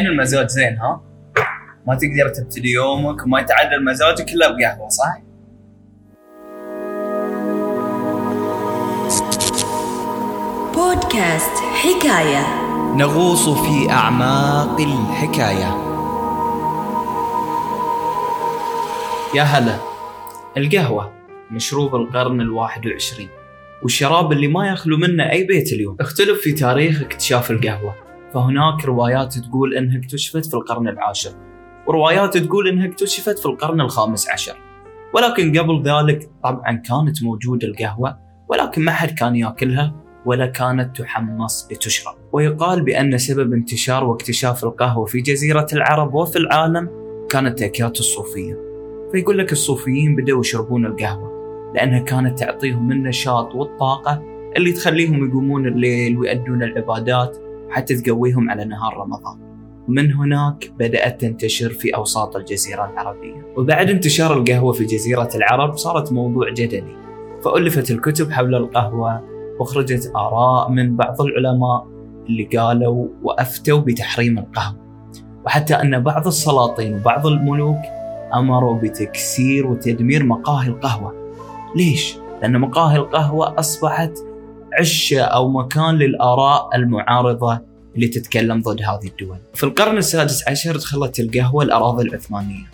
المزاج زين ها؟ ما تقدر تبتدي يومك وما يتعدل مزاجك الا بقهوة صح؟ بودكاست حكاية. نغوص في أعماق الحكاية. يا هلا. القهوة مشروب القرن الواحد وعشرين والشراب اللي ما يخلو منه أي بيت اليوم. اختلف في تاريخ اكتشاف القهوة. فهناك روايات تقول أنها اكتشفت في القرن العاشر وروايات تقول أنها اكتشفت في القرن الخامس عشر. ولكن قبل ذلك طبعا كانت موجودة القهوة ولكن ما حد كان يأكلها ولا كانت تحمص لتشرب. ويقال بأن سبب انتشار واكتشاف القهوة في جزيرة العرب وفي العالم كانت تأكيات الصوفية. فيقول لك الصوفيين بدأوا يشربون القهوة لأنها كانت تعطيهم النشاط والطاقة اللي تخليهم يقومون الليل ويؤدون العبادات حتى تقويهم على نهار رمضان. ومن هناك بدأت تنتشر في أوساط الجزيرة العربية. وبعد انتشار القهوة في جزيرة العرب صارت موضوع جدلي. فألفت الكتب حول القهوة وخرجت آراء من بعض العلماء اللي قالوا وأفتوا بتحريم القهوة. وحتى أن بعض السلاطين وبعض الملوك أمروا بتكسير وتدمير مقاهي القهوة. ليش؟ لأن مقاهي القهوة أصبحت عشة أو مكان للآراء المعارضة اللي تتكلم ضد هذه الدول. في القرن السادس عشر دخلت القهوة الأراضي العثمانية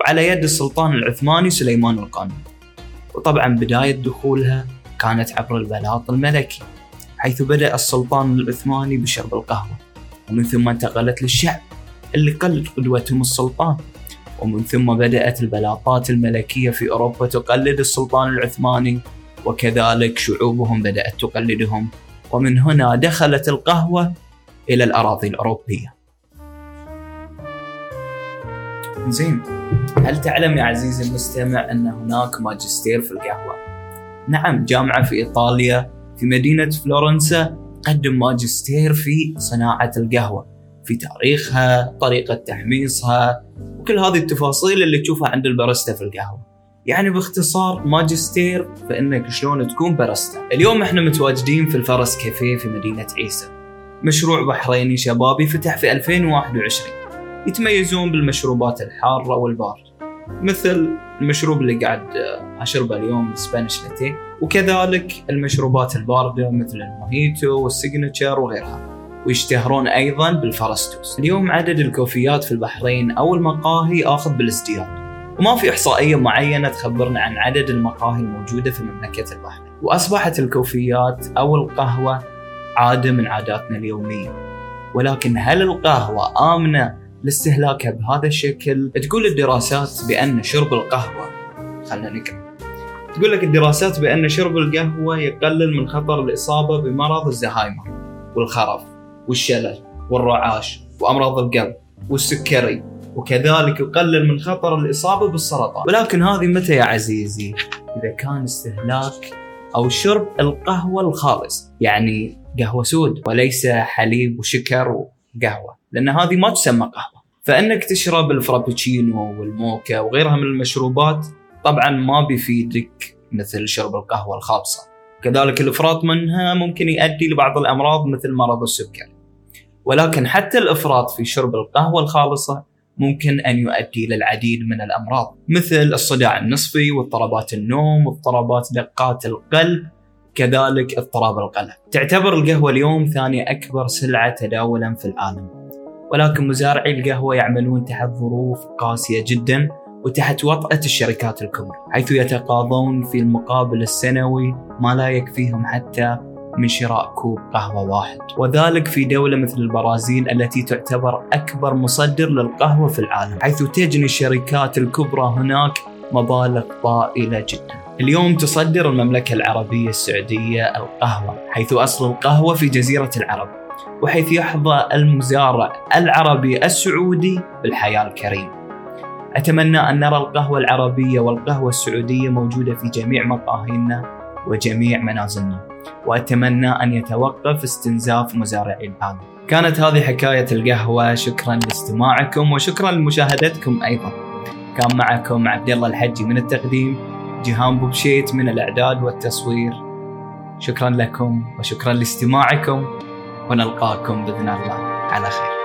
وعلى يد السلطان العثماني سليمان القانوني وطبعا بداية دخولها كانت عبر البلاط الملكي حيث بدأ السلطان العثماني بشرب القهوة. ومن ثم انتقلت للشعب اللي قلد قدوتهم السلطان. ومن ثم بدأت البلاطات الملكية في أوروبا تقلد السلطان العثماني وكذلك شعوبهم بدأت تقلدهم. ومن هنا دخلت القهوة إلى الأراضي الأوروبية. زين هل تعلم يا عزيزي المستمع أن هناك ماجستير في القهوة؟ نعم جامعة في إيطاليا في مدينة فلورنسا قدم ماجستير في صناعة القهوة في تاريخها طريقة تحميصها وكل هذه التفاصيل اللي تشوفها عند البارستا في القهوة. يعني باختصار ماجستير في إنك شلون تكون بارستا اليوم إحنا متواجدين في الفرس كافيه في مدينة عيسى مشروع بحريني شبابي فتح في 2021 يتميزون بالمشروبات الحارة والباردة مثل المشروب اللي قاعد أشربه اليوم Spanish latte وكذلك المشروبات الباردة مثل ال mojito وال signature وغيرها ويشتهرون أيضا بالفرستوس. اليوم عدد الكوفيات في البحرين أو المقاهي آخذ بالازدياد. وما في إحصائية معينة تخبرنا عن عدد المقاهي الموجودة في مملكة البحرين. وأصبحت الكوفيات أو القهوة عادة من عاداتنا اليومية. ولكن هل القهوة آمنة لاستهلاكها بهذا الشكل؟ تقول الدراسات بأن شرب القهوة خلينا نقرأ. تقول لك الدراسات بأن شرب القهوة يقلل من خطر الإصابة بمرض الزهايمر والخرف والشلل والرعاش وأمراض القلب والسكري وكذلك يقلل من خطر الإصابة بالسرطان. ولكن هذه متى يا عزيزي؟ إذا كان استهلاك أو شرب القهوة الخالص يعني قهوة سود وليس حليب وشكر وقهوة لأن هذه ما تسمى قهوة. فإنك تشرب ال frappuccino والموكا وغيرها من المشروبات طبعا ما بيفيدك مثل شرب القهوة الخالصة. كذلك الإفراط منها ممكن يؤدي لبعض الأمراض مثل مرض السكري ولكن حتى الإفراط في شرب القهوة الخالصة ممكن أن يؤدي للعديد من الأمراض مثل الصداع النصفي واضطرابات النوم واضطرابات دقات القلب كذلك اضطراب القلب. تعتبر القهوة اليوم ثاني أكبر سلعة تداولا في العالم. ولكن مزارعي القهوة يعملون تحت ظروف قاسية جدا وتحت وطأة الشركات الكبرى حيث يتقاضون في المقابل السنوي ما لا يكفيهم حتى من شراء كوب قهوة واحد. وذلك في دولة مثل البرازيل التي تعتبر أكبر مصدر للقهوة في العالم حيث تجني الشركات الكبرى هناك مبالغ طائلة جدا. اليوم تصدر المملكة العربية السعودية القهوة حيث أصل القهوة في جزيرة العرب وحيث يحظى المزارع العربي السعودي بالحياة الكريمة. أتمنى أن نرى القهوة العربية والقهوة السعودية موجودة في جميع مقاهينا. وجميع منازلنا. وأتمنى أن يتوقف استنزاف مزارعي العالم كانت هذه حكاية القهوة. شكرا لاستماعكم وشكرا لمشاهدتكم أيضا. كان معكم عبد الله الحجي من التقديم جيهان بوبشيت من الإعداد والتصوير. شكرا لكم وشكرا لاستماعكم. ونلقاكم بإذن الله. على خير.